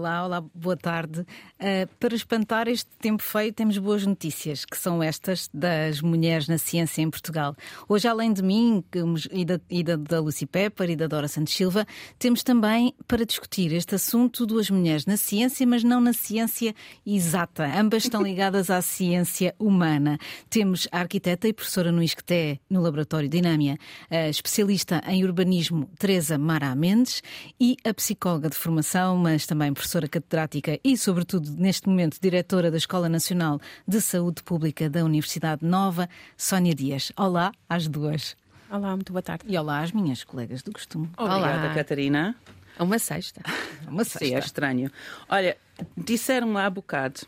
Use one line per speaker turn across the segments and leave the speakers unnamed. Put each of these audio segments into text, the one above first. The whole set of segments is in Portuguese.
Olá, olá, boa tarde. Uh, para espantar este tempo feio, temos boas notícias, que são estas das mulheres na ciência em Portugal. Hoje, além de mim e da, e da, da Lucy Pepper e da Dora Santos Silva, temos também para discutir este assunto duas mulheres na ciência, mas não na ciência exata. Ambas estão ligadas à ciência humana. Temos a arquiteta e professora no ISCTE, no Laboratório Dinâmia, a especialista em urbanismo, Teresa Mara Mendes, e a psicóloga de formação, mas também professora catedrática e, sobretudo, neste momento, diretora da Escola Nacional de Saúde Pública da Universidade Nova, Sónia Dias. Olá às duas.
Olá, muito boa tarde.
E olá às minhas colegas do costume.
Obrigada, olá. Catarina.
É uma sexta.
É uma sexta.
Sim, é estranho. Olha, disseram-me há bocado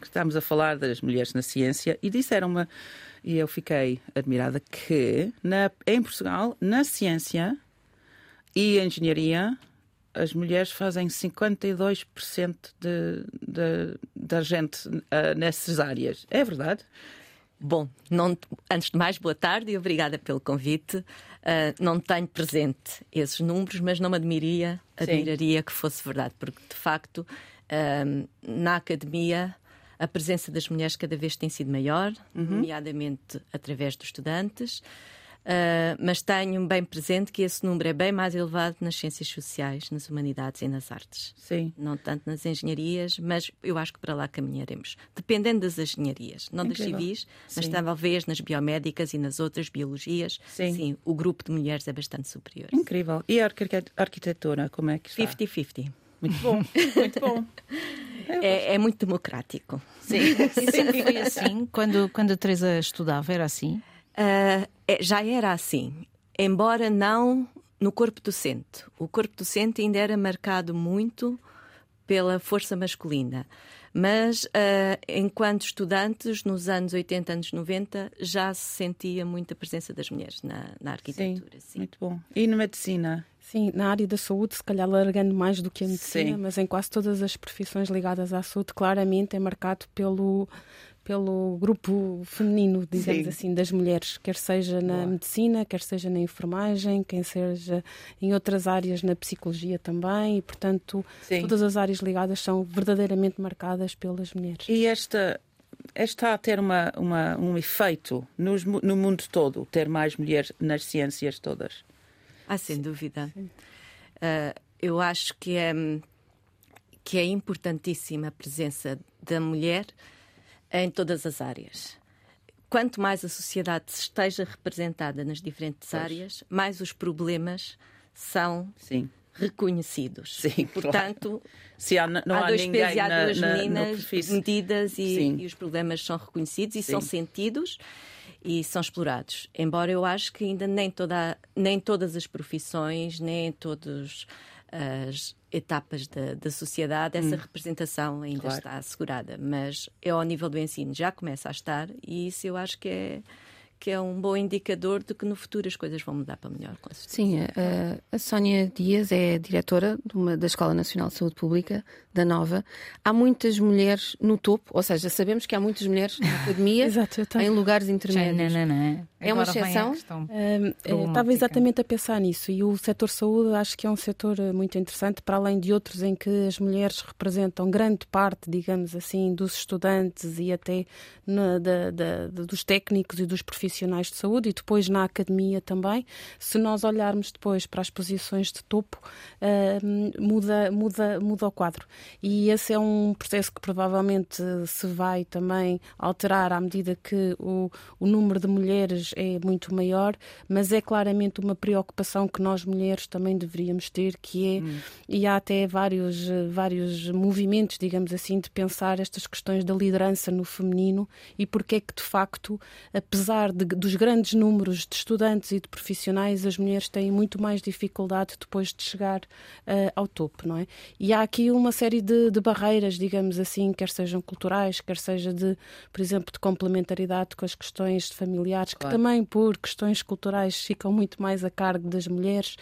que estamos a falar das mulheres na ciência e disseram-me, e eu fiquei admirada, que na, em Portugal, na ciência e engenharia, as mulheres fazem 52% de, de, da gente uh, nessas áreas. É verdade?
Bom, não, antes de mais, boa tarde e obrigada pelo convite. Uh, não tenho presente esses números, mas não me admiraria, admiraria que fosse verdade, porque de facto uh, na academia a presença das mulheres cada vez tem sido maior, uhum. nomeadamente através dos estudantes. Uh, mas tenho bem presente que esse número é bem mais elevado nas ciências sociais, nas humanidades e nas artes.
Sim.
Não tanto nas engenharias, mas eu acho que para lá caminharemos. Dependendo das engenharias, não Incrível. das civis, mas sim. talvez nas biomédicas e nas outras biologias. Sim. sim. o grupo de mulheres é bastante superior.
Incrível. E a arquitetura, como é que está?
50-50.
Muito bom, muito bom.
É, é, muito democrático.
Sim. E sempre foi assim? Quando, quando a Teresa estudava, era assim?
Uh, já era assim, embora não no corpo docente. O corpo docente ainda era marcado muito pela força masculina. Mas, uh, enquanto estudantes, nos anos 80, anos 90, já se sentia muita presença das mulheres na, na arquitetura. Sim,
sim, muito bom. E na medicina?
Sim, na área da saúde, se calhar largando mais do que a medicina, sim. mas em quase todas as profissões ligadas à saúde, claramente é marcado pelo pelo grupo feminino, digamos Sim. assim, das mulheres, quer seja na Boa. medicina, quer seja na enfermagem, quer seja em outras áreas, na psicologia também, e portanto Sim. todas as áreas ligadas são verdadeiramente marcadas pelas mulheres.
E esta está a ter uma, uma, um efeito nos, no mundo todo, ter mais mulheres nas ciências todas?
Ah, sem dúvida. Uh, eu acho que é, que é importantíssima a presença da mulher em todas as áreas. Quanto mais a sociedade esteja representada nas diferentes pois. áreas, mais os problemas são Sim. reconhecidos.
Sim,
Portanto,
claro. Há, não há,
há dois
pesos
e há duas meninas medidas e, e, os problemas são reconhecidos e
Sim.
são sentidos e são explorados. Embora eu acho que ainda nem, toda, nem todas as profissões, nem todos as etapas da, da sociedade, essa hum. representação ainda claro. está assegurada. Mas é ao nível do ensino, já começa a estar, e isso eu acho que é que é um bom indicador de que no futuro as coisas vão mudar para melhor.
Sim, a, a Sónia Dias é diretora uma, da Escola Nacional de Saúde Pública, da Nova. Há muitas mulheres no topo, ou seja, sabemos que há muitas mulheres na academia
Exato,
em lugares intermédios.
Não, não, não.
É uma exceção?
Um, estava exatamente a pensar nisso e o setor saúde acho que é um setor eh, muito interessante, para além de outros em que as mulheres representam grande parte, digamos assim, dos estudantes e até na, da, da, dos técnicos e dos profissionais profissionais de saúde e depois na academia também. Se nós olharmos depois para as posições de topo, uh, muda, muda, muda o quadro. E esse é um processo que provavelmente se vai também alterar à medida que o, o número de mulheres é muito maior, mas é claramente uma preocupação que nós mulheres também deveríamos ter, que é, hum. e há até vários, vários movimentos, digamos assim, de pensar estas questões da liderança no feminino e porque é que de facto, apesar de de, dos grandes números de estudantes e de profissionais, as mulheres têm muito mais dificuldade depois de chegar uh, ao topo, não é? E há aqui uma série de, de, barreiras, digamos assim, quer sejam culturais, quer seja de, por exemplo, de complementaridade com as questões familiares, claro. que também por questões culturais ficam muito mais a cargo das mulheres.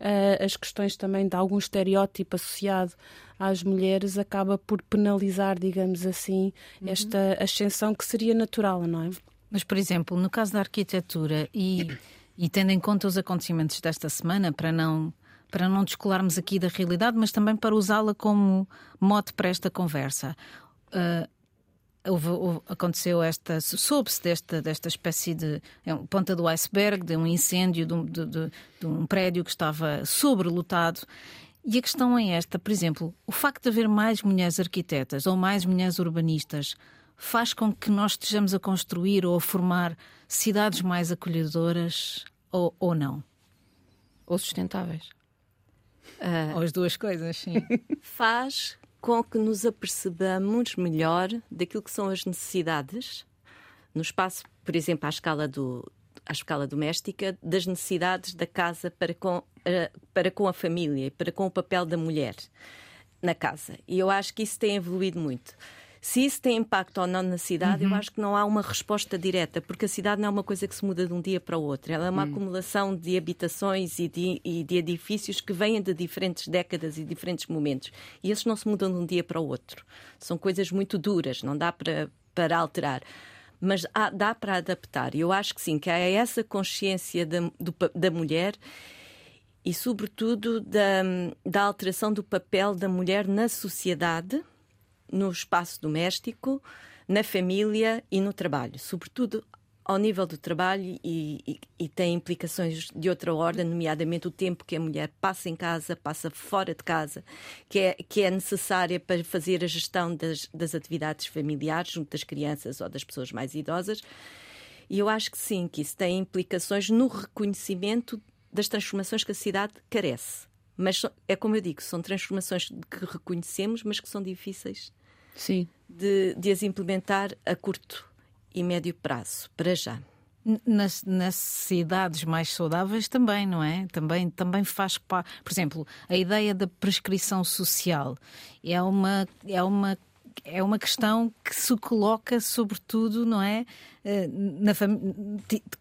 Uh, as questões também de algum estereótipo associado às mulheres acaba por penalizar, digamos assim, uhum. esta ascensão que seria natural, não é?
Mas, por exemplo, no caso da arquitetura e, e tendo em conta os acontecimentos desta semana, para não para não descolarmos aqui da realidade, mas também para usá-la como mote para esta conversa. Uh, Houve, houve, aconteceu esta, soube-se desta, desta espécie de é um, ponta do iceberg, de um incêndio de um, de, de, de um prédio que estava sobrelotado. E a questão é esta, por exemplo, o facto de haver mais mulheres arquitetas ou mais mulheres urbanistas faz com que nós estejamos a construir ou a formar cidades mais acolhedoras ou, ou não?
Ou sustentáveis?
Uh, ou as duas coisas, sim.
faz com que nos apercebamos melhor daquilo que são as necessidades no espaço, por exemplo, à escala, do, à escala doméstica, das necessidades da casa para com, para com a família para com o papel da mulher na casa. E eu acho que isso tem evoluído muito. Se isso tem impacto ou não na cidade, uhum. eu acho que não há uma resposta direta, porque a cidade não é uma coisa que se muda de um dia para o outro. Ela é uma uhum. acumulação de habitações e de, e de edifícios que vêm de diferentes décadas e diferentes momentos. E esses não se mudam de um dia para o outro. São coisas muito duras, não dá para, para alterar mas há, dá para adaptar. E eu acho que sim, que há essa consciência da, do, da mulher e, sobretudo, da, da alteração do papel da mulher na sociedade no espaço doméstico, na família e no trabalho, sobretudo ao nível do trabalho e, e, e, tem implicações de outra ordem, nomeadamente o tempo que a mulher passa em casa, passa fora de casa, que é, que é necessária para fazer a gestão das, das atividades familiares junto das crianças ou das pessoas mais idosas. E eu acho que sim, que isso tem implicações no reconhecimento das transformações que a cidade carece. Mas é como eu digo, são transformações que reconhecemos, mas que são difíceis
Sim.
De, de as implementar a curto e médio prazo, para já.
Nas, nas cidades mais saudáveis também, não é? Também, também faz parte. Por exemplo, a ideia da prescrição social é uma, é uma é uma questão que se coloca sobretudo, não é? Eh,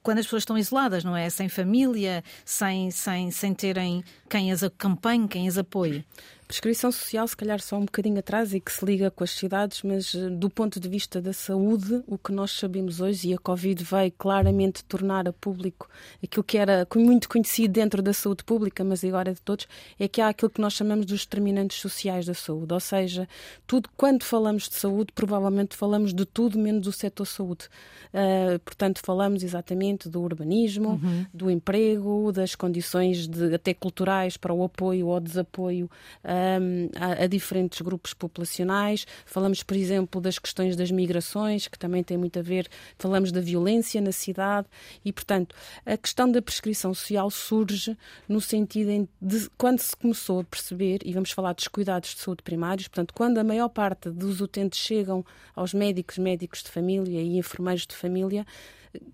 quando as pessoas estão isoladas, não é? Sem família, sem, sem, sem terem quem as acompanhe, quem as apoie.
Prescrição social, se calhar só um bocadinho atrás e que se liga com as cidades, mas eh, do ponto de vista da saúde, o que nós sabemos hoje, e a Covid veio claramente tornar a público aquilo que era muito conhecido dentro da saúde pública, mas agora é de todos, é que há aquilo que nós chamamos dos determinantes sociais da saúde. Ou seja, tudo, quando falamos de saúde, provavelmente falamos de tudo menos do setor saúde. Uh, portanto, falamos exatamente do urbanismo, uhum. do emprego, das condições de, até culturais para o apoio ou desapoio. Uh, a, a, diferentes grupos populacionais. Falamos, por exemplo, das questões das migrações, que também tem muito a ver, falamos da violência na cidade e, portanto, a questão da prescrição social surge no sentido de quando se começou a perceber, e vamos falar dos cuidados de saúde primários, portanto, quando a maior parte dos utentes chegam aos médicos, médicos de família e enfermeiros de família,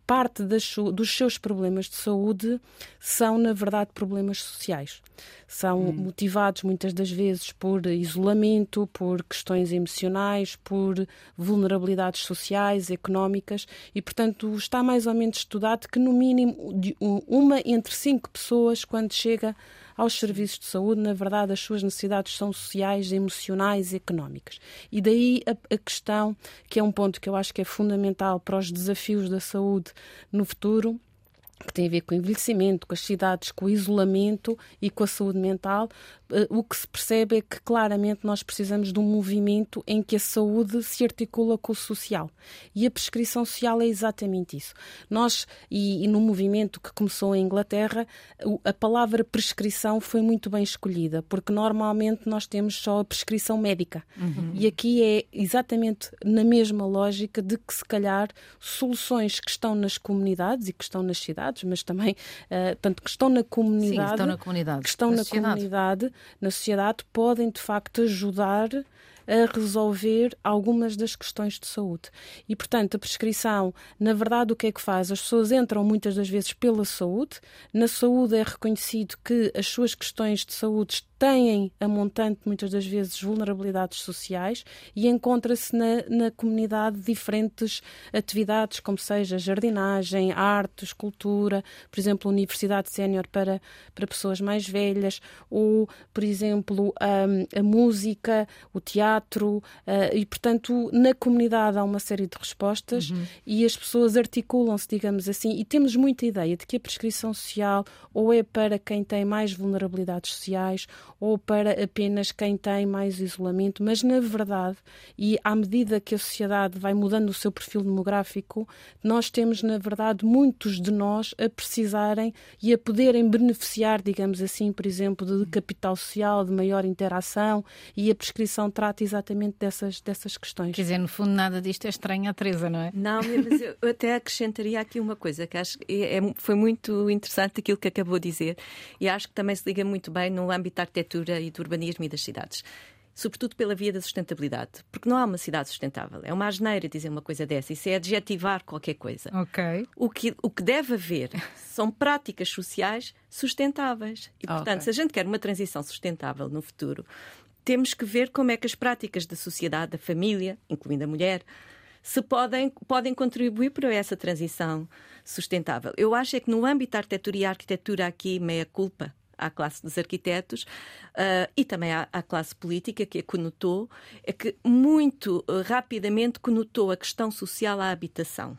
parte das, dos seus problemas de saúde são, na verdade, problemas sociais. São hum. motivados muitas das vezes por isolamento, por questões emocionais, por vulnerabilidades sociais, económicas e, portanto, está mais ou menos estudado que, no mínimo, uma entre cinco pessoas, quando chega aos serviços de saúde, na verdade, as suas necessidades são sociais, emocionais e económicas. E daí a, a questão, que é um ponto que eu acho que é fundamental para os desafios da saúde no futuro, que tem a ver com o envelhecimento, com as cidades, com o isolamento e com a saúde mental, eh, o que se percebe é que claramente nós precisamos de um movimento em que a saúde se articula com o social. E a prescrição social é exatamente isso. Nós, e, e no movimento que começou em Inglaterra, a palavra prescrição foi muito bem escolhida, porque normalmente nós temos só a prescrição médica. Uhum. E aqui é exatamente na mesma lógica de que, se calhar, soluções que estão nas comunidades e que estão nas cidades, mas também, uh, tanto que estão na comunidade, Sim,
estão na comunidade,
que estão na, na comunidade na sociedade podem de facto ajudar a resolver algumas das questões de saúde. E, portanto, a prescrição, na verdade, o que é que faz? As pessoas entram muitas das vezes pela saúde, na saúde é reconhecido que as suas questões de saúde têm a montante, muitas das vezes, vulnerabilidades sociais e encontra-se na, na comunidade diferentes atividades, como seja jardinagem, artes, cultura, por exemplo, universidade sénior para, para pessoas mais velhas, ou, por exemplo, a, a música, o teatro teatro, uh, e portanto na comunidade há uma série de respostas uhum. e as pessoas articulam-se, digamos assim, e temos muita ideia de que a prescrição social ou é para quem tem mais vulnerabilidades sociais ou para apenas quem tem mais isolamento, mas na verdade, e à medida que a sociedade vai mudando o seu perfil demográfico, nós temos na verdade muitos de nós a precisarem e a poderem beneficiar, digamos assim, por exemplo, de capital social, de maior interação e a prescrição trata exatamente dessas, dessas questões.
Quer dizer, no fundo, nada disto é estranho à Teresa, não é?
Não, mas eu até acrescentaria aqui uma coisa que acho que é, é, foi muito interessante aquilo que acabou de dizer e acho que também se liga muito bem no âmbito da arquitetura e do urbanismo e das cidades sobretudo pela via da sustentabilidade, porque não há uma cidade sustentável. É uma asneira dizer uma coisa dessa, isso é adjetivar qualquer coisa.
Ok.
O que, o que deve haver são práticas sociais sustentáveis. E, portanto, okay. se a gente quer uma transição sustentável no futuro, temos que ver como é que as práticas da sociedade, da família, incluindo a mulher, se podem, podem contribuir para essa transição sustentável. Eu acho é que no âmbito da arquitetura e a arquitetura aqui meia culpa, à classe dos arquitetos uh, e também à, à, classe política que a conotou, é que muito uh, rapidamente conotou a questão social à habitação.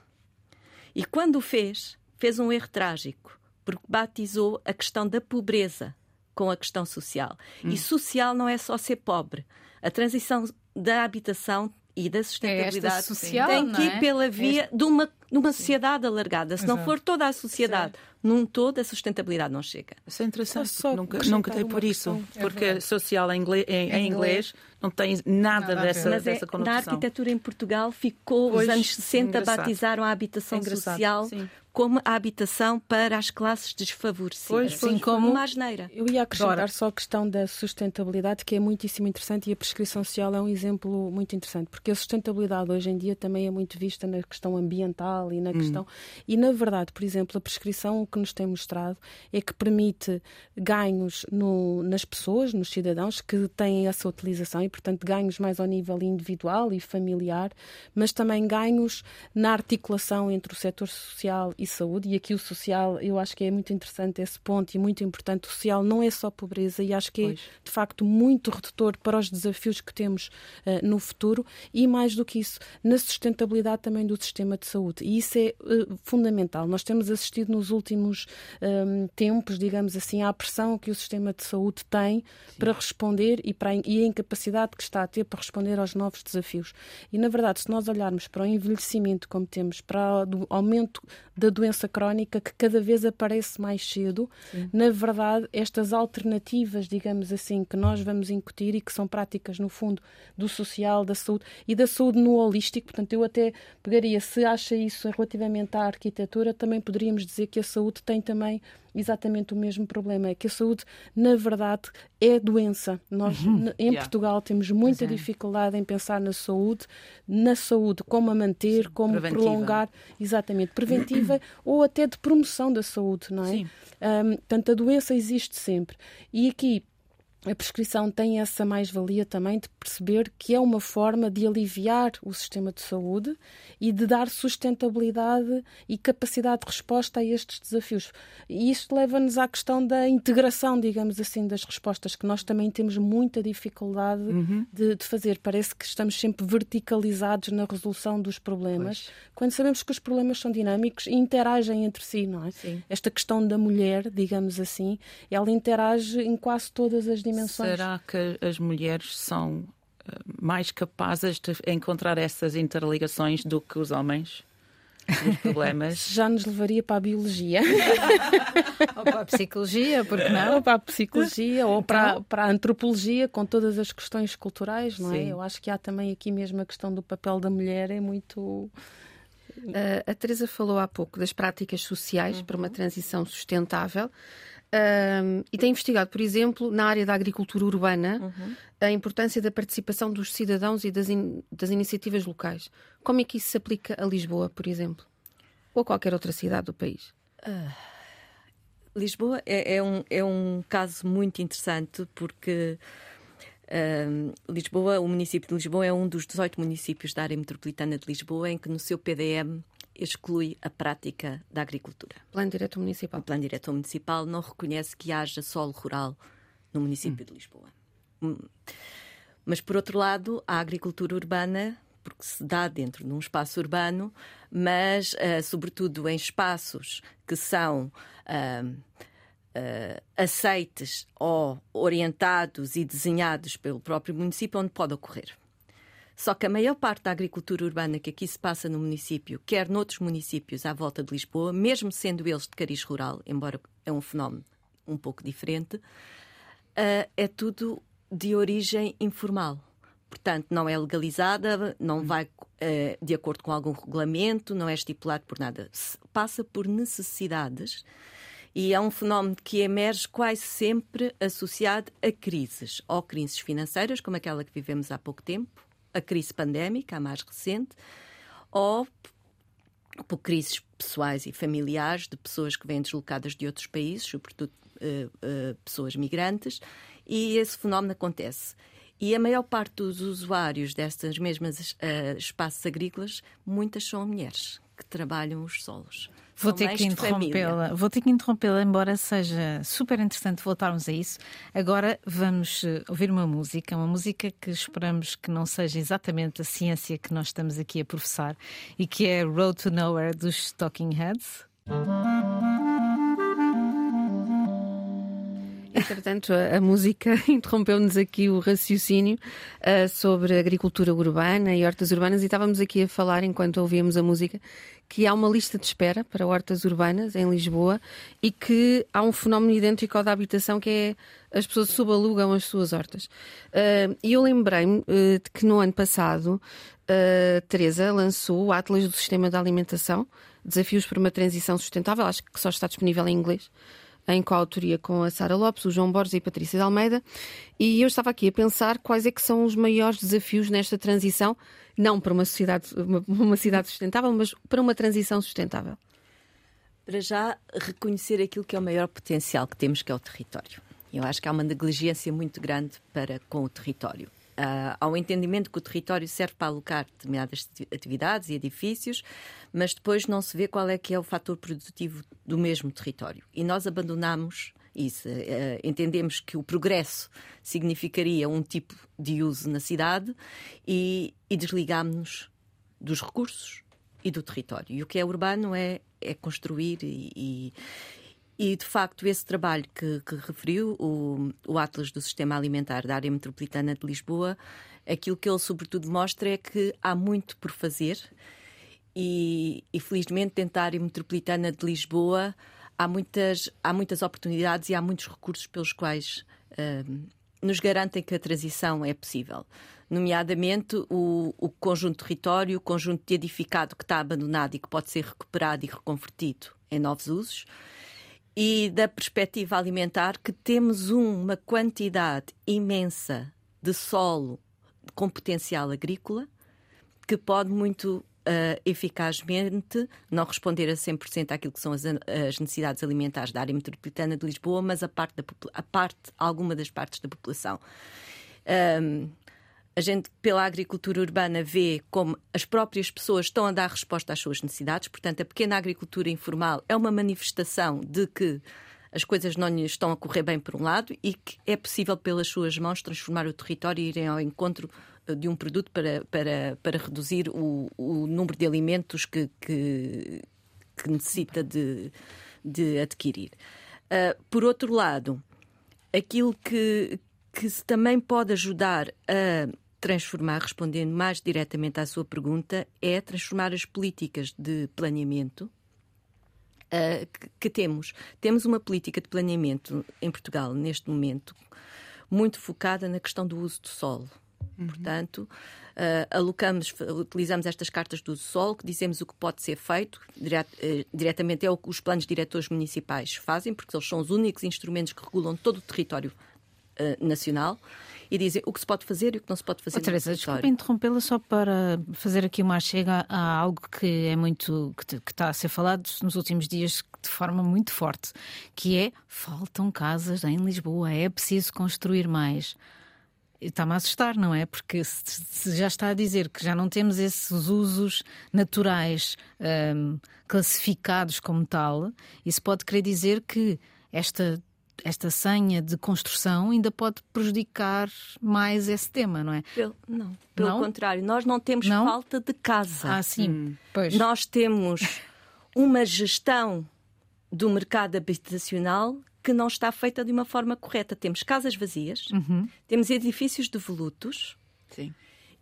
E quando o fez, fez um erro trágico, porque batizou a questão da pobreza com a questão social. Hum. E social não é só ser pobre. A transição da habitação e da sustentabilidade
é social,
tem que ir
é?
pela via este... de uma, de uma sociedade alargada. Se Exato. não for toda a sociedade num todo, a sustentabilidade não chega.
Isso é interessante, só nunca, nunca tem por isso. É porque social em inglês, em, em inglês não tem nada, nada dessa, Mas dessa é, conotação.
Na arquitetura em Portugal ficou, pois, os anos 60 engraçado. batizaram a habitação social Sim como a habitação para as classes desfavorecidas. Pois,
assim como
uma asneira.
Eu ia acrescentar Dora. só a questão da sustentabilidade, que é muitíssimo interessante, e a prescrição social é um exemplo muito interessante, porque a sustentabilidade hoje em dia também é muito vista na questão ambiental e na hum. questão. E, na verdade, por exemplo, a prescrição o que nos tem mostrado é que permite ganhos no, nas pessoas, nos cidadãos que têm essa utilização e, portanto, ganhos mais ao nível individual e familiar, mas também ganhos na articulação entre o setor social e saúde, e aqui o social, eu acho que é muito interessante esse ponto e muito importante. O social não é só pobreza, e acho que é, pois. é de facto muito redutor para os desafios que temos uh, no futuro, e mais do que isso, na sustentabilidade também do sistema de saúde. E isso é uh, fundamental. Nós temos assistido nos últimos um, tempos, digamos assim, à pressão que o sistema de saúde tem Sim. para responder e, para, e a incapacidade que está a ter para responder aos novos desafios. E, na verdade, se nós olharmos para o envelhecimento como temos, para o aumento da doença crónica que cada vez aparece mais cedo. Sim. Na verdade, estas alternativas, digamos assim, que nós vamos incutir e que são práticas, no fundo, do social, da saúde e da saúde no holístico, portanto, eu até pegaria, se acha isso relativamente à arquitetura, também poderíamos dizer que a saúde tem também exatamente o mesmo problema. É que a saúde, na verdade, é doença. Nós, uhum. em yeah. Portugal, temos muita é. dificuldade em pensar na saúde, na saúde, como a manter, Sim, como preventiva. prolongar, exatamente, preventiva ou até de promoção da saúde, não é? Sim. Um, portanto, a doença existe sempre. E aqui a prescrição tem essa mais-valia também de perceber que é uma forma de aliviar o sistema de saúde e de dar sustentabilidade e capacidade de resposta a estes desafios. E isto leva-nos à questão da integração, digamos assim, das respostas, que nós também temos muita dificuldade uhum. de, de, fazer. Parece que estamos sempre verticalizados na resolução dos problemas, pois. quando sabemos que os problemas são dinâmicos e interagem entre si, não é? Sim. Esta questão da mulher, digamos assim, ela interage em quase todas as dimensões dimensões.
Será que as mulheres são eh, mais capazes de encontrar essas interligações do que os homens? Os problemas.
Já nos levaria para a biologia.
ou para a psicologia, porque não?
Ou para a psicologia, ou para, então? para a antropologia, com todas as questões culturais, não é? Sim. Eu acho que há também aqui mesmo a questão do papel da mulher, é muito.
Uh, a Teresa falou há pouco das práticas sociais uhum. para uma transição sustentável. Um, e tem investigado, por exemplo, na área da agricultura urbana, uhum. a importância da participação dos cidadãos e das, in, das iniciativas locais. Como é que isso se aplica a Lisboa, por exemplo? Ou a qualquer outra cidade do país? Uh,
Lisboa é, é, um, é um caso muito interessante porque. Uh, Lisboa, o município de Lisboa é um dos 18 municípios da área metropolitana de Lisboa em que no seu PDM exclui a prática da agricultura.
Plano Diretor Municipal.
O Plano Diretor Municipal não reconhece que haja solo rural no município hum. de Lisboa. Hum. Mas, por outro lado, a agricultura urbana, porque se dá dentro de um espaço urbano, mas, uh, sobretudo, em espaços que são. Uh, uh, aceites ou orientados e desenhados pelo próprio município onde pode ocorrer. Só que a maior parte da agricultura urbana que aqui se passa no município, quer noutros municípios à volta de Lisboa, mesmo sendo eles de cariz rural, embora é um fenómeno um pouco diferente, uh, é tudo de origem informal. Portanto, não é legalizada, não vai uh, de acordo com algum regulamento, não é estipulado por nada. Passa por necessidades e é um fenómeno que emerge quase sempre associado a crises, ou crises financeiras, como aquela que vivemos há pouco tempo, a crise pandémica, a mais recente, ou por crises pessoais e familiares de pessoas que vêm deslocadas de outros países, sobretudo uh, uh, pessoas migrantes, e esse fenómeno acontece. E a maior parte dos usuários destas mesmas uh, espaços agrícolas, muitas são mulheres que trabalham os solos.
Vou ter, que interrompê-la. Vou ter que interrompê-la, embora seja super interessante voltarmos a isso. Agora vamos eh, ouvir uma música, uma música que esperamos que não seja exatamente a ciência que nós estamos aqui a professar e que é Road to Nowhere dos Talking Heads.
Entretanto, a, a música interrompeu-nos aqui o raciocínio uh, sobre agricultura urbana e hortas urbanas e estávamos aqui a falar, enquanto ouvíamos a música, que há uma lista de espera para hortas urbanas em Lisboa e que há um fenómeno idêntico ao da habitação que é as pessoas subalugam as suas hortas. Uh, e eu lembrei-me uh, de que no ano passado a Teresa lançou o Atlas do Sistema de Alimentação, Desafios para uma Transição Sustentável, acho que só está disponível em inglês em coautoria com a Sara Lopes, o João Borges e a Patrícia de Almeida. E eu estava aqui a pensar quais é que são os maiores desafios nesta transição, não para uma sociedade, uma, uma cidade sustentável, mas para uma transição sustentável.
Para já reconhecer aquilo que é o maior potencial que temos, que é o território. Eu acho que há uma negligência muito grande para com o território uh, ao entendimento que o território serve para alocar determinadas atividades e edifícios, mas depois não se vê qual é que é o fator produtivo do mesmo território. E nós abandonamos isso. Uh, entendemos que o progresso significaria um tipo de uso na cidade e, e desligamos-nos dos recursos e do território. E o que é urbano é, é construir e, e e, de facto, esse trabalho que, que referiu, o, o Atlas do Sistema Alimentar da Área Metropolitana de Lisboa, aquilo que ele, sobretudo, mostra é que há muito por fazer e, e felizmente, dentro da Área Metropolitana de Lisboa, há muitas, há muitas oportunidades e há muitos recursos pelos quais uh, nos garantem que a transição é possível. Nomeadamente o, o conjunto de território, o conjunto de edificado que está abandonado e que pode ser recuperado e reconvertido em novos usos e da perspectiva alimentar que temos uma quantidade imensa de solo com potencial agrícola que pode muito uh, eficazmente não responder a 100% àquilo que são as, as, necessidades alimentares da área metropolitana de Lisboa, mas a parte, da, a parte alguma das partes da população. Um, a gente, pela agricultura urbana, vê como as próprias pessoas estão a dar resposta às suas necessidades. Portanto, a pequena agricultura informal é uma manifestação de que as coisas não lhes estão a correr bem por um lado e que é possível, pelas suas mãos, transformar o território e irem ao encontro eh, de um produto para, para, para reduzir o, o número de alimentos que, que, que necessita de, de adquirir. Uh, por outro lado, aquilo que, que também pode ajudar a transformar, respondendo mais diretamente à sua pergunta, é transformar as políticas de planeamento uh, que, que, temos. Temos uma política de planeamento em Portugal, neste momento, muito focada na questão do uso do solo. Uhum. Portanto, uh, alocamos, utilizamos estas cartas do solo, que dizemos o que pode ser feito, diret, uh, diretamente é o que os planos diretores municipais fazem, porque eles são os únicos instrumentos que regulam todo o território nacional e dizem o que se pode fazer e o que não se pode fazer. Oh,
Teresa, desculpe interrompê-la só para fazer aqui uma chega a algo que é muito que, que está a ser falado nos últimos dias de forma muito forte, que é faltam casas em Lisboa, é preciso construir mais. Está-me a assustar, não é? Porque se, já está a dizer que já não temos esses usos naturais um, classificados como tal, isso pode querer dizer que esta esta senha de construção ainda pode prejudicar mais esse tema, não é?
Pelo, não, pelo não? contrário, nós não temos não? falta de casa.
Ah, sim. Hum.
Pois. Nós temos uma gestão do mercado habitacional que não está feita de uma forma correta. Temos casas vazias, uhum. temos edifícios devolutos. Sim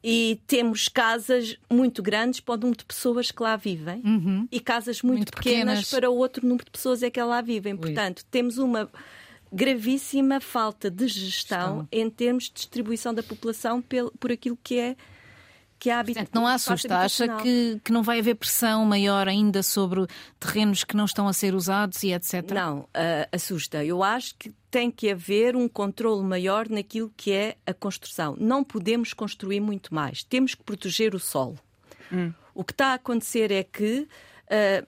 e temos casas muito grandes para o número de pessoas que lá vivem uhum. e casas muito, muito pequenas, pequenas, para o outro número de pessoas é que lá vivem. Ui. Portanto, temos uma gravíssima falta de gestão em termos de distribuição da população por aquilo que é que há
Portanto, não assusta, acha que, que não vai haver pressão maior ainda sobre terrenos que não estão a ser usados e etc?
Não, uh, assusta. Eu acho que tem que haver um controle maior naquilo que é a construção. Não podemos construir muito mais. Temos que proteger o solo. Hum. O que está a acontecer é que uh,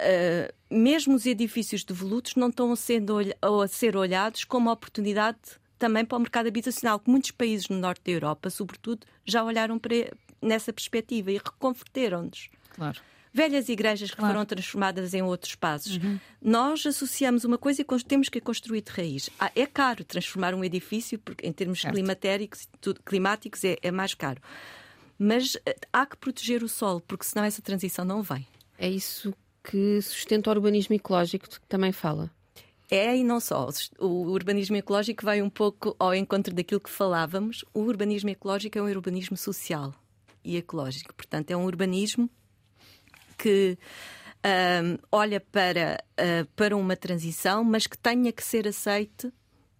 uh, mesmo os edifícios devolutos não estão a, sendo, a ser olhados como oportunidade também para o mercado habitacional, que muitos países no norte da Europa, sobretudo, já olharam para, nessa perspectiva e reconverteram-nos. Claro. Velhas igrejas que claro. foram transformadas em outros espaços. Uhum. Nós associamos uma coisa e temos que construir de raiz. Ah, é caro transformar um edifício, porque em termos climatéricos, climáticos é, é mais caro. Mas eh, há que proteger o solo, porque senão essa transição não vem.
É isso que sustenta o urbanismo ecológico que também fala.
É e não só. O urbanismo ecológico vai um pouco ao encontro daquilo que falávamos. O urbanismo ecológico é um urbanismo social e ecológico. Portanto, é um urbanismo que um, olha para, uh, para uma transição, mas que tenha que ser aceite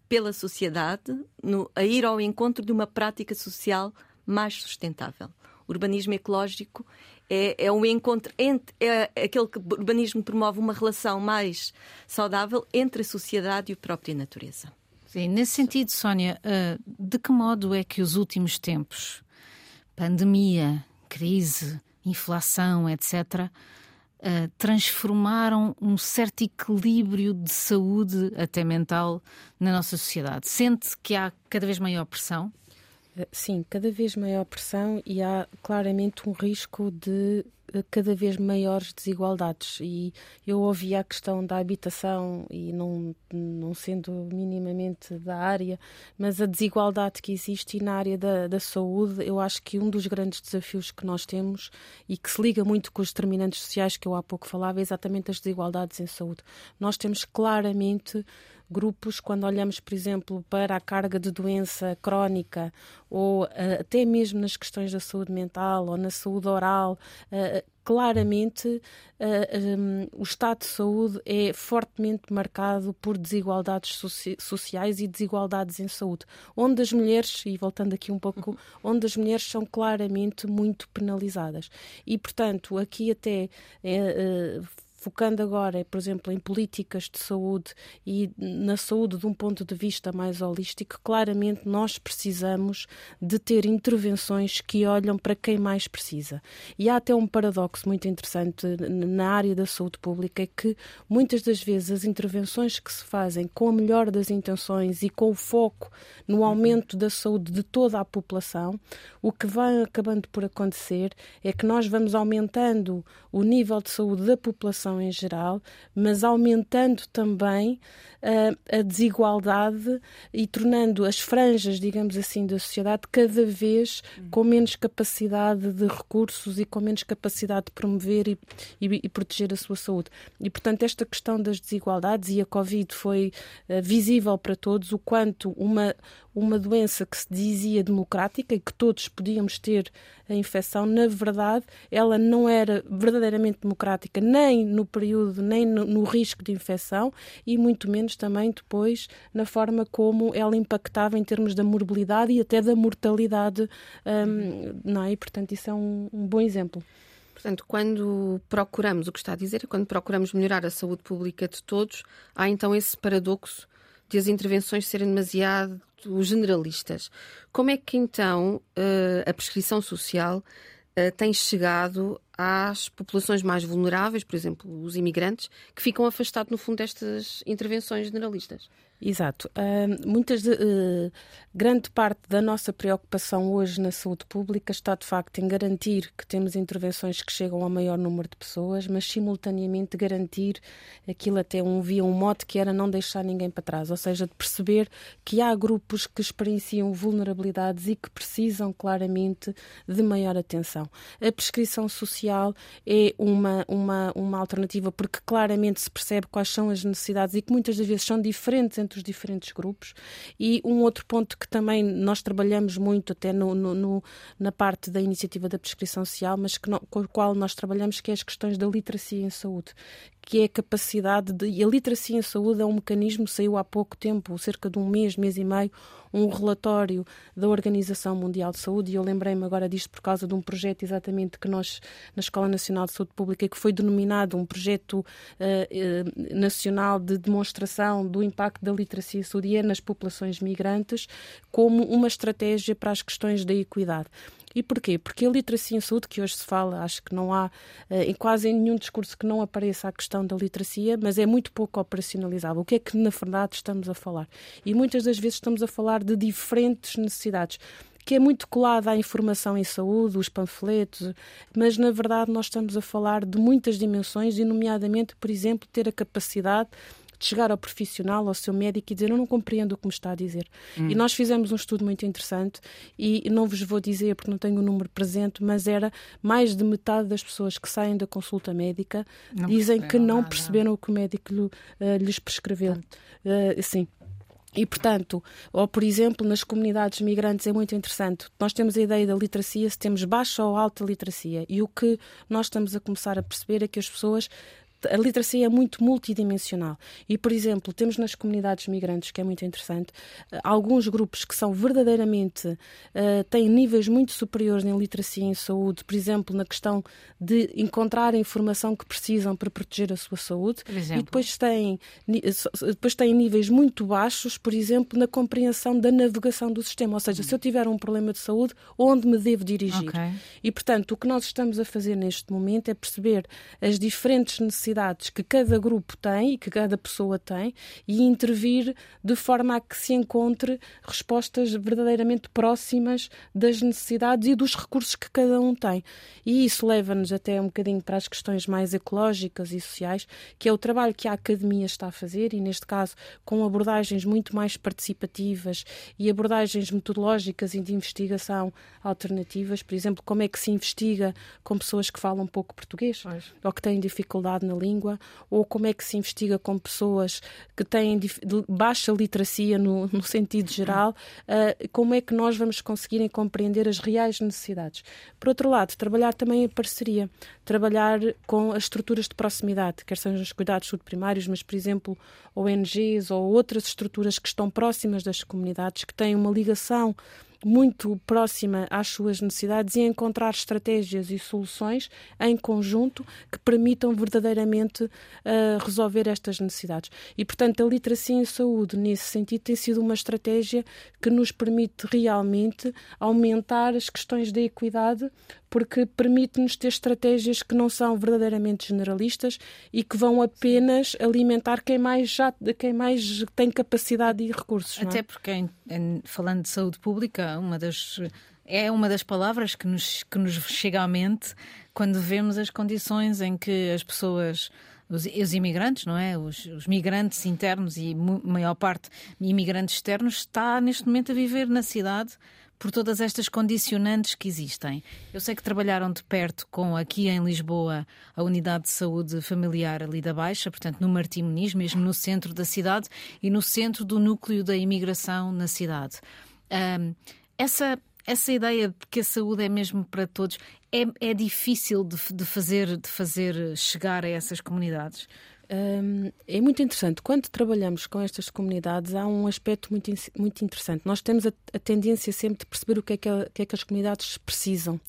pela sociedade no, a ir ao encontro de uma prática social mais sustentável. O urbanismo ecológico é, é um encontro entre é aquele que o urbanismo promove uma relação mais saudável entre a sociedade e a própria natureza.
Sim, nesse sentido, Sónia, uh, de que modo é que os últimos tempos, pandemia, crise, inflação, etc., eh, transformaram um certo equilíbrio de saúde, até mental, na nossa sociedade? Sente que há cada vez maior pressão?
Sim, cada vez maior pressão e há claramente um risco de eh, cada vez maiores desigualdades. E eu ouvi a questão da habitação e não, não sendo minimamente da área, mas a desigualdade que existe na área da, da saúde, eu acho que um dos grandes desafios que nós temos e que se liga muito com os determinantes sociais que eu há pouco falava é exatamente as desigualdades em saúde. Nós temos claramente grupos, quando olhamos, por exemplo, para a carga de doença crónica ou uh, até mesmo nas questões da saúde mental ou na saúde oral, uh, claramente uh, um, o estado de saúde é fortemente marcado por desigualdades soci sociais e desigualdades em saúde, onde as mulheres, e voltando aqui um pouco, onde as mulheres são claramente muito penalizadas. E, portanto, aqui até é, focando agora, por exemplo, em políticas de saúde e na saúde de um ponto de vista mais holístico, claramente nós precisamos de ter intervenções que olham para quem mais precisa. E há até um paradoxo muito interessante na área da saúde pública, é que muitas das vezes as intervenções que se fazem com a melhor das intenções e com o foco no aumento da saúde de toda a população, o que vai acabando por acontecer é que nós vamos aumentando o nível de saúde da população em geral, mas aumentando também uh, a desigualdade e tornando as franjas, digamos assim, da sociedade cada vez com menos capacidade de recursos e com menos capacidade de promover e, e, e proteger a sua saúde. E, portanto, esta questão das desigualdades, e a Covid foi uh, visível para todos, o quanto uma, uma doença que se dizia democrática e que todos podíamos ter a infecção, na verdade, ela não era verdadeiramente democrática nem no período, nem no, no risco de infecção e muito menos também depois na forma como ela impactava em termos da morbilidade e até da mortalidade, um, não é? E, portanto, isso é um, um bom exemplo.
Portanto, quando procuramos, o que está a dizer é quando procuramos melhorar a saúde pública de todos, há então esse paradoxo de as intervenções serem demasiado generalistas. Como é que então eh, a prescrição social eh, tem chegado às populações mais vulneráveis, por exemplo, os imigrantes, que ficam afastados, no fundo, destas intervenções generalistas?
Exato. Uh, muitas de, uh, grande parte da nossa preocupação hoje na saúde pública está de facto em garantir que temos intervenções que chegam ao maior número de pessoas, mas simultaneamente garantir aquilo até um via um mote que era não deixar ninguém para trás, ou seja, de perceber que há grupos que experienciam vulnerabilidades e que precisam claramente de maior atenção. A prescrição social é uma uma uma alternativa porque claramente se percebe quais são as necessidades e que muitas das vezes são diferentes entre os diferentes grupos. E um outro ponto que também nós trabalhamos muito, até no, no, no na parte da iniciativa da prescrição social, mas que com a qual nós trabalhamos, que é as questões da literacia em saúde, que é a capacidade de. E a literacia em saúde é um mecanismo, saiu há pouco tempo, cerca de um mês, mês e meio, um relatório da Organização Mundial de Saúde, e eu lembrei-me agora disto por causa de um projeto exatamente que nós, na Escola Nacional de Saúde Pública, que foi denominado um projeto uh, nacional de demonstração do impacto da literacia saúde nas populações migrantes, como uma estratégia para as questões da equidade. E porquê? Porque a literacia em saúde, que hoje se fala, acho que não há eh, em quase nenhum discurso que não apareça a questão da literacia, mas é muito pouco operacionalizável. O que é que, na verdade, estamos a falar? E muitas das vezes estamos a falar de diferentes necessidades que é muito colada à informação em saúde, os panfletos, mas na verdade nós estamos a falar de muitas dimensões, e nomeadamente, por exemplo, ter a capacidade de chegar ao profissional, ao seu médico e dizer eu não compreendo o que me está a dizer. Hum. E nós fizemos um estudo muito interessante e não vos vou dizer porque não tenho o número presente, mas era mais de metade das pessoas que saem da consulta médica não dizem que não nada. perceberam o que o médico uh, lhes prescreveu. Uh, sim. E, portanto, ou por exemplo, nas comunidades migrantes é muito interessante. Nós temos a ideia da literacia, se temos baixa ou alta literacia. E o que nós estamos a começar a perceber é que as pessoas a literacia é muito multidimensional. E, por exemplo, temos nas comunidades migrantes, que é muito interessante, eh, alguns grupos que são verdadeiramente, uh, têm níveis muito superiores em literacia e em saúde, por exemplo, na questão de encontrar a informação que precisam para proteger a sua saúde. E depois têm, depois têm níveis muito baixos, por exemplo, na compreensão da navegação do sistema. Ou seja, se eu tiver um problema de saúde, onde me devo dirigir? Okay. E, portanto, o que nós estamos a fazer neste momento é perceber as diferentes necessidades necessidades que cada grupo tem e que cada pessoa tem e intervir de forma a que se encontre respostas verdadeiramente próximas das necessidades e dos recursos que cada um tem. E isso leva-nos até um bocadinho para as questões mais ecológicas e sociais, que é o trabalho que a academia está a fazer e, neste caso, com abordagens muito mais participativas e abordagens metodológicas e de investigação alternativas. Por exemplo, como é que se investiga com pessoas que falam pouco português pois. ou que têm dificuldade na língua, ou como é que se investiga com pessoas que têm baixa literacia no, no sentido geral, uh, como é que nós vamos conseguir compreender as reais necessidades. Por outro lado, trabalhar também em parceria, trabalhar com as estruturas de proximidade, quer sejam os cuidados primários, mas, por exemplo, ONGs ou outras estruturas que estão próximas das comunidades, que têm uma ligação muito próxima às suas necessidades e encontrar estratégias e soluções em conjunto que permitam verdadeiramente uh, resolver estas necessidades. E, portanto, a literacia em saúde, nesse sentido, tem sido uma estratégia que nos permite realmente aumentar as questões da equidade porque permite-nos ter estratégias que não são verdadeiramente generalistas e que vão apenas alimentar quem mais já quem mais tem capacidade e recursos.
Até
é?
porque, falando de saúde pública, uma das é uma das palavras que nos, que nos chega à mente quando vemos as condições em que as pessoas os, os imigrantes, não é? Os, os, migrantes internos e maior parte imigrantes externos está neste momento a viver na cidade por todas estas condicionantes que existem. Eu sei que trabalharam de perto com aqui em Lisboa a unidade de saúde familiar ali da Baixa, portanto no Martim mesmo no centro da cidade e no centro do núcleo da imigração na cidade. Um, essa essa ideia de que a saúde é mesmo para todos é, é difícil de, de, fazer, de fazer chegar a essas comunidades?
Um, é muito interessante. Quando trabalhamos com estas comunidades, há um aspecto muito, muito interessante. Nós temos a, a tendência sempre de perceber o que é que, a, que é que, as comunidades precisam.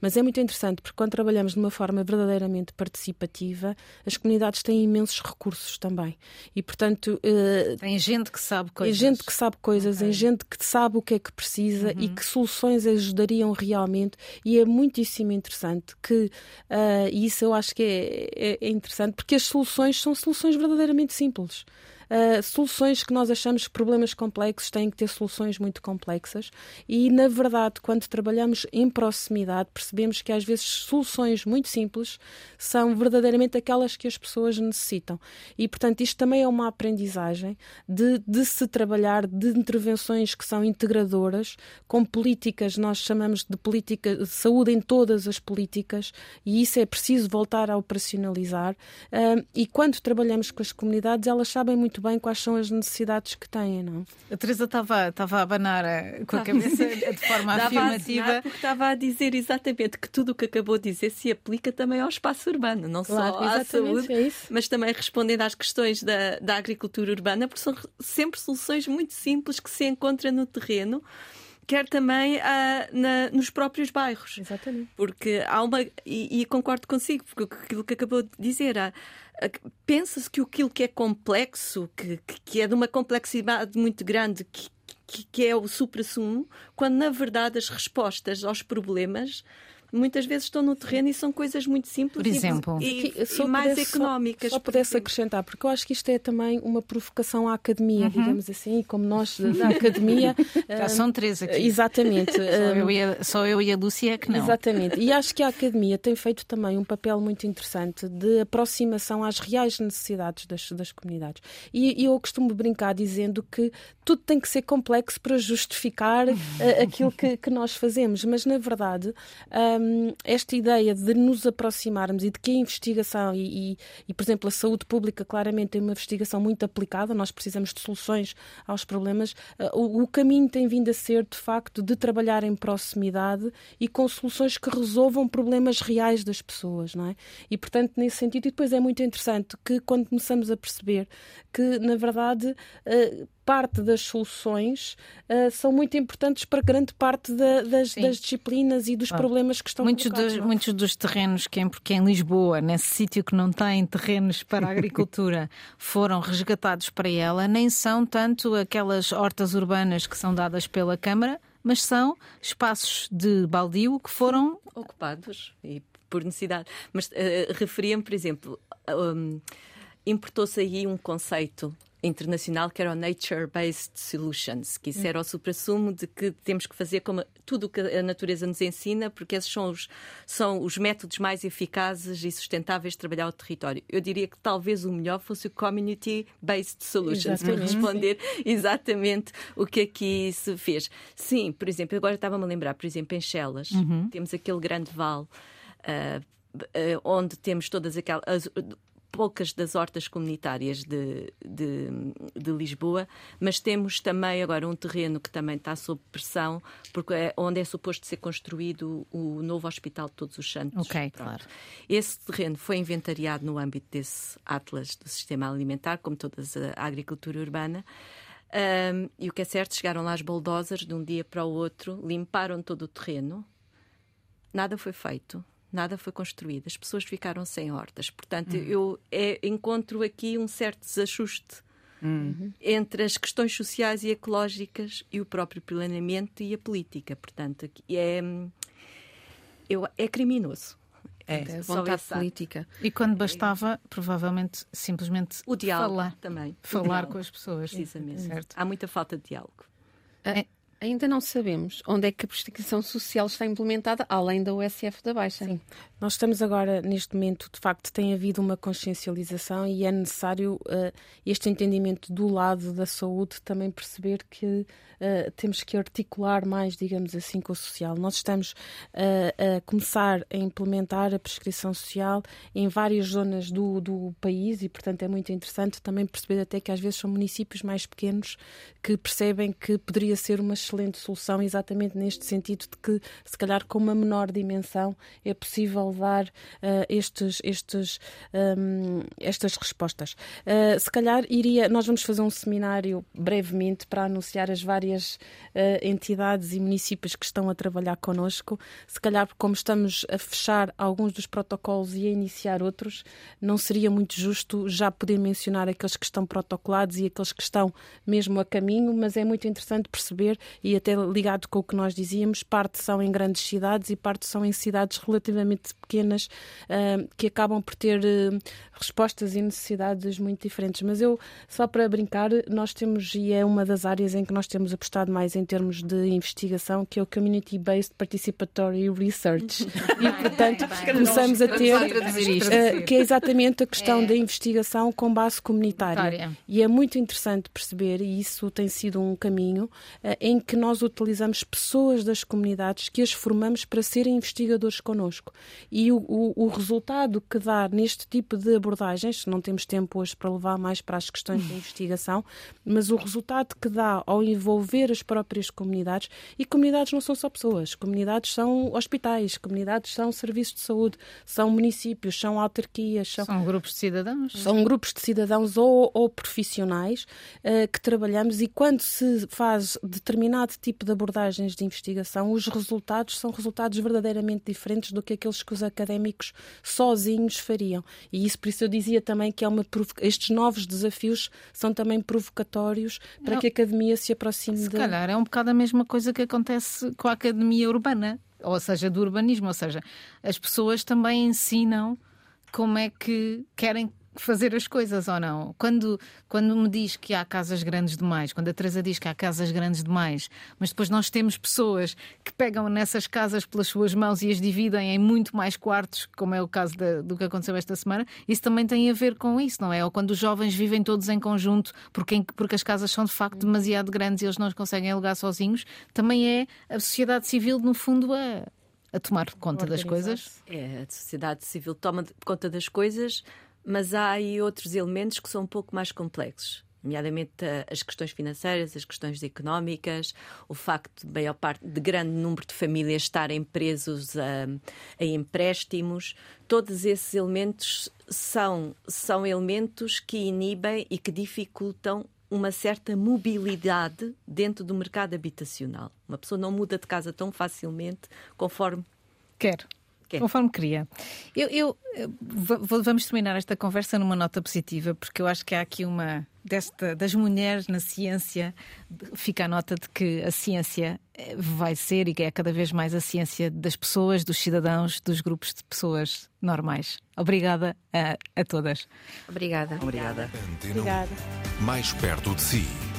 Mas é muito interessante porque quando trabalhamos de uma forma verdadeiramente participativa, as comunidades têm imensos recursos também. E, portanto.
Uh, tem gente que sabe coisas.
Tem gente que sabe coisas, okay. tem gente que sabe o que é que precisa uhum. e que soluções ajudariam realmente. E é muitíssimo interessante que. Uh, isso eu acho que é, é, é interessante porque as soluções são soluções verdadeiramente simples. Uh, soluções que nós achamos que problemas complexos têm que ter soluções muito complexas e, na verdade, quando trabalhamos em proximidade, percebemos que às vezes soluções muito simples são verdadeiramente aquelas que as pessoas necessitam. E, portanto, isto também é uma aprendizagem de, de se trabalhar de intervenções que são integradoras, com políticas, nós chamamos de política de saúde em todas as políticas, e isso é preciso voltar a operacionalizar. Uh, e quando trabalhamos com as comunidades, elas sabem muito bem quais são as necessidades que têm, não?
A Teresa estava, estava a abanar eh, com a cabeça de forma afirmativa.
A porque estava a dizer exatamente que tudo o que acabou de dizer se aplica também ao espaço urbano, não claro, só à saúde, é mas também respondendo às questões da, da agricultura urbana, porque são sempre soluções muito simples que se encontram no terreno quer também uh, na, nos próprios bairros.
Exatamente.
Porque há uma. E, e concordo consigo, porque aquilo que acabou de dizer, há, pensa-se que aquilo que é complexo, que, que é de uma complexidade muito grande, que, que, que é o supra-sumo, quando na verdade as respostas aos problemas muitas vezes estão no terreno e são coisas muito simples
Por exemplo,
e, e, e mais pudesse, económicas.
Só, só pudesse acrescentar, porque eu acho que isto é também uma provocação à academia, uhum. digamos assim, como nós da academia.
Já são três aqui.
Exatamente. só,
eu e a, só eu e a Lúcia é que não.
Exatamente. E acho que a academia tem feito também um papel muito interessante de aproximação às reais necessidades das, das comunidades. E, e eu costumo brincar dizendo que tudo tem que ser complexo para justificar uh, aquilo que, que, nós fazemos, mas na verdade. Um, um, esta ideia de nos aproximarmos e de que a investigação e, e, e, por exemplo, a saúde pública claramente é uma investigação muito aplicada, nós precisamos de soluções aos problemas. Uh, o, o, caminho tem vindo a ser, de facto, de trabalhar em proximidade e com soluções que resolvam problemas reais das pessoas, não é? E, portanto, nesse sentido, e depois é muito interessante que quando começamos a perceber que, na verdade, uh, parte das soluções uh, são muito importantes para grande parte da, das, das, disciplinas e dos problemas que estão
muitos. Dos, muitos dos terrenos que em, que em Lisboa, nesse sítio que não tem terrenos para a agricultura, foram resgatados para ela, nem são tanto aquelas hortas urbanas que são dadas pela Câmara, mas são espaços de baldio que foram
ocupados e por necessidade. Mas uh, referia-me, por exemplo, um, importou-se aí um conceito internacional que era o Nature Based Solutions, que isso era o supra-sumo de que temos que fazer como tudo o que a natureza nos ensina, porque esses são os, são os métodos mais eficazes e sustentáveis de trabalhar o território. Eu diria que talvez o melhor fosse o Community Based Solutions, para responder exatamente o que aqui se fez. Sim, por exemplo, agora estava-me a lembrar, por exemplo, em Chelas, uhum. temos aquele grande vale. Uh, onde temos todas aquelas poucas das hortas comunitárias de, de, de, Lisboa, mas temos também agora um terreno que também está sob pressão, porque é onde é suposto ser construído o novo Hospital de Todos os Santos.
Ok, Pronto. claro.
Esse terreno foi inventariado no âmbito desse Atlas do Sistema Alimentar, como toda a agricultura urbana. Um, e o que é certo, chegaram lá as bulldozers de um dia para o outro, limparam todo o terreno, nada foi feito nada foi construído, as pessoas ficaram sem hortas. Portanto, uhum. eu é, encontro aqui um certo desajuste uhum. entre as questões sociais e ecológicas e o próprio planeamento e a política. Portanto, é, eu, é criminoso.
É, vontade política.
E quando bastava, provavelmente, simplesmente
o diálogo
falar,
também.
Falar diálogo. com as pessoas.
Precisamente. Certo. Há muita falta de diálogo.
É. Ainda não sabemos onde é que a prostituição social está implementada, além da USF da Baixa. Sim.
Nós estamos agora, neste momento, de facto, tem havido uma consciencialização e é necessário uh, este entendimento do lado da saúde também perceber que uh, temos que articular mais, digamos assim, com o social. Nós estamos uh, a começar a implementar a prescrição social em várias zonas do, do país e, portanto, é muito interessante também perceber até que às vezes são municípios mais pequenos que percebem que poderia ser uma excelente solução exatamente neste sentido de que, se calhar, com uma menor dimensão é possível levar uh, estes, estes, um, ehm, estas respostas. Uh, se calhar iria, nós vamos fazer um seminário brevemente para anunciar as várias uh, entidades e municípios que estão a trabalhar connosco. Se calhar, como estamos a fechar alguns dos protocolos e a iniciar outros, não seria muito justo já poder mencionar aqueles que estão protocolados e aqueles que estão mesmo a caminho, mas é muito interessante perceber e até ligado com o que nós dizíamos, parte são em grandes cidades e parte são em cidades relativamente pequenas uh, que acabam por ter uh, respostas e necessidades muito diferentes. Mas eu, só para brincar, nós temos, e é uma das áreas em que nós temos apostado mais em termos de investigação, que é o Community-Based Participatory Research. e, portanto, começamos a ter, uh, que é exatamente a questão é. da investigação com base comunitária. E é muito interessante perceber, e isso tem sido um caminho, em que nós utilizamos pessoas das comunidades que as formamos para serem investigadores connosco. E o, o, o resultado que dá neste tipo de abordagens, não temos tempo hoje para levar mais para as questões de investigação, mas o resultado que dá ao envolver as próprias comunidades, e comunidades não são só pessoas, comunidades são hospitais, comunidades são serviços de saúde, são municípios, são autarquias,
são, são grupos de cidadãos.
São grupos de cidadãos ou, ou profissionais uh, que trabalhamos e quando se faz determinado tipo de abordagens de investigação, os resultados são resultados verdadeiramente diferentes do que aqueles que os académicos sozinhos fariam. E isso, por isso, eu dizia também que é uma estes novos desafios são também provocatórios para Não. que a academia se aproxime
se
de.
Se calhar é um bocado a mesma coisa que acontece com a academia urbana, ou seja, do urbanismo, ou seja, as pessoas também ensinam como é que querem fazer as coisas ou não. Quando, quando me diz que há casas grandes demais, quando a Teresa diz que há casas grandes demais, mas depois nós temos pessoas que pegam nessas casas pelas suas mãos e as dividem em muito mais quartos, como é o caso de, do que aconteceu esta semana, isso também tem a ver com isso, não é? Ou quando os jovens vivem todos em conjunto porque, porque as casas são de facto demasiado grandes e eles não conseguem alugar sozinhos, também é a sociedade civil, no fundo, a, a tomar conta das coisas.
É, a sociedade civil toma conta das coisas mas há aí outros elementos que são um pouco mais complexos nomeadamente as questões financeiras, as questões económicas, o facto de maior parte de grande número de famílias estarem presos a, a, empréstimos, todos esses elementos são, são elementos que inibem e que dificultam uma certa mobilidade dentro do mercado habitacional. Uma pessoa não muda de casa tão facilmente conforme
quer. É. Conforme queria. Eu, eu, eh, vamos terminar esta conversa numa nota positiva, porque eu acho que há aqui uma desta das mulheres na ciência fica a nota de que a ciência eh, vai ser e é cada vez mais a ciência das pessoas, dos cidadãos, dos grupos de pessoas normais. Obrigada a, a todas.
Obrigada.
Obrigada.
Obrigada.
Mais perto de si.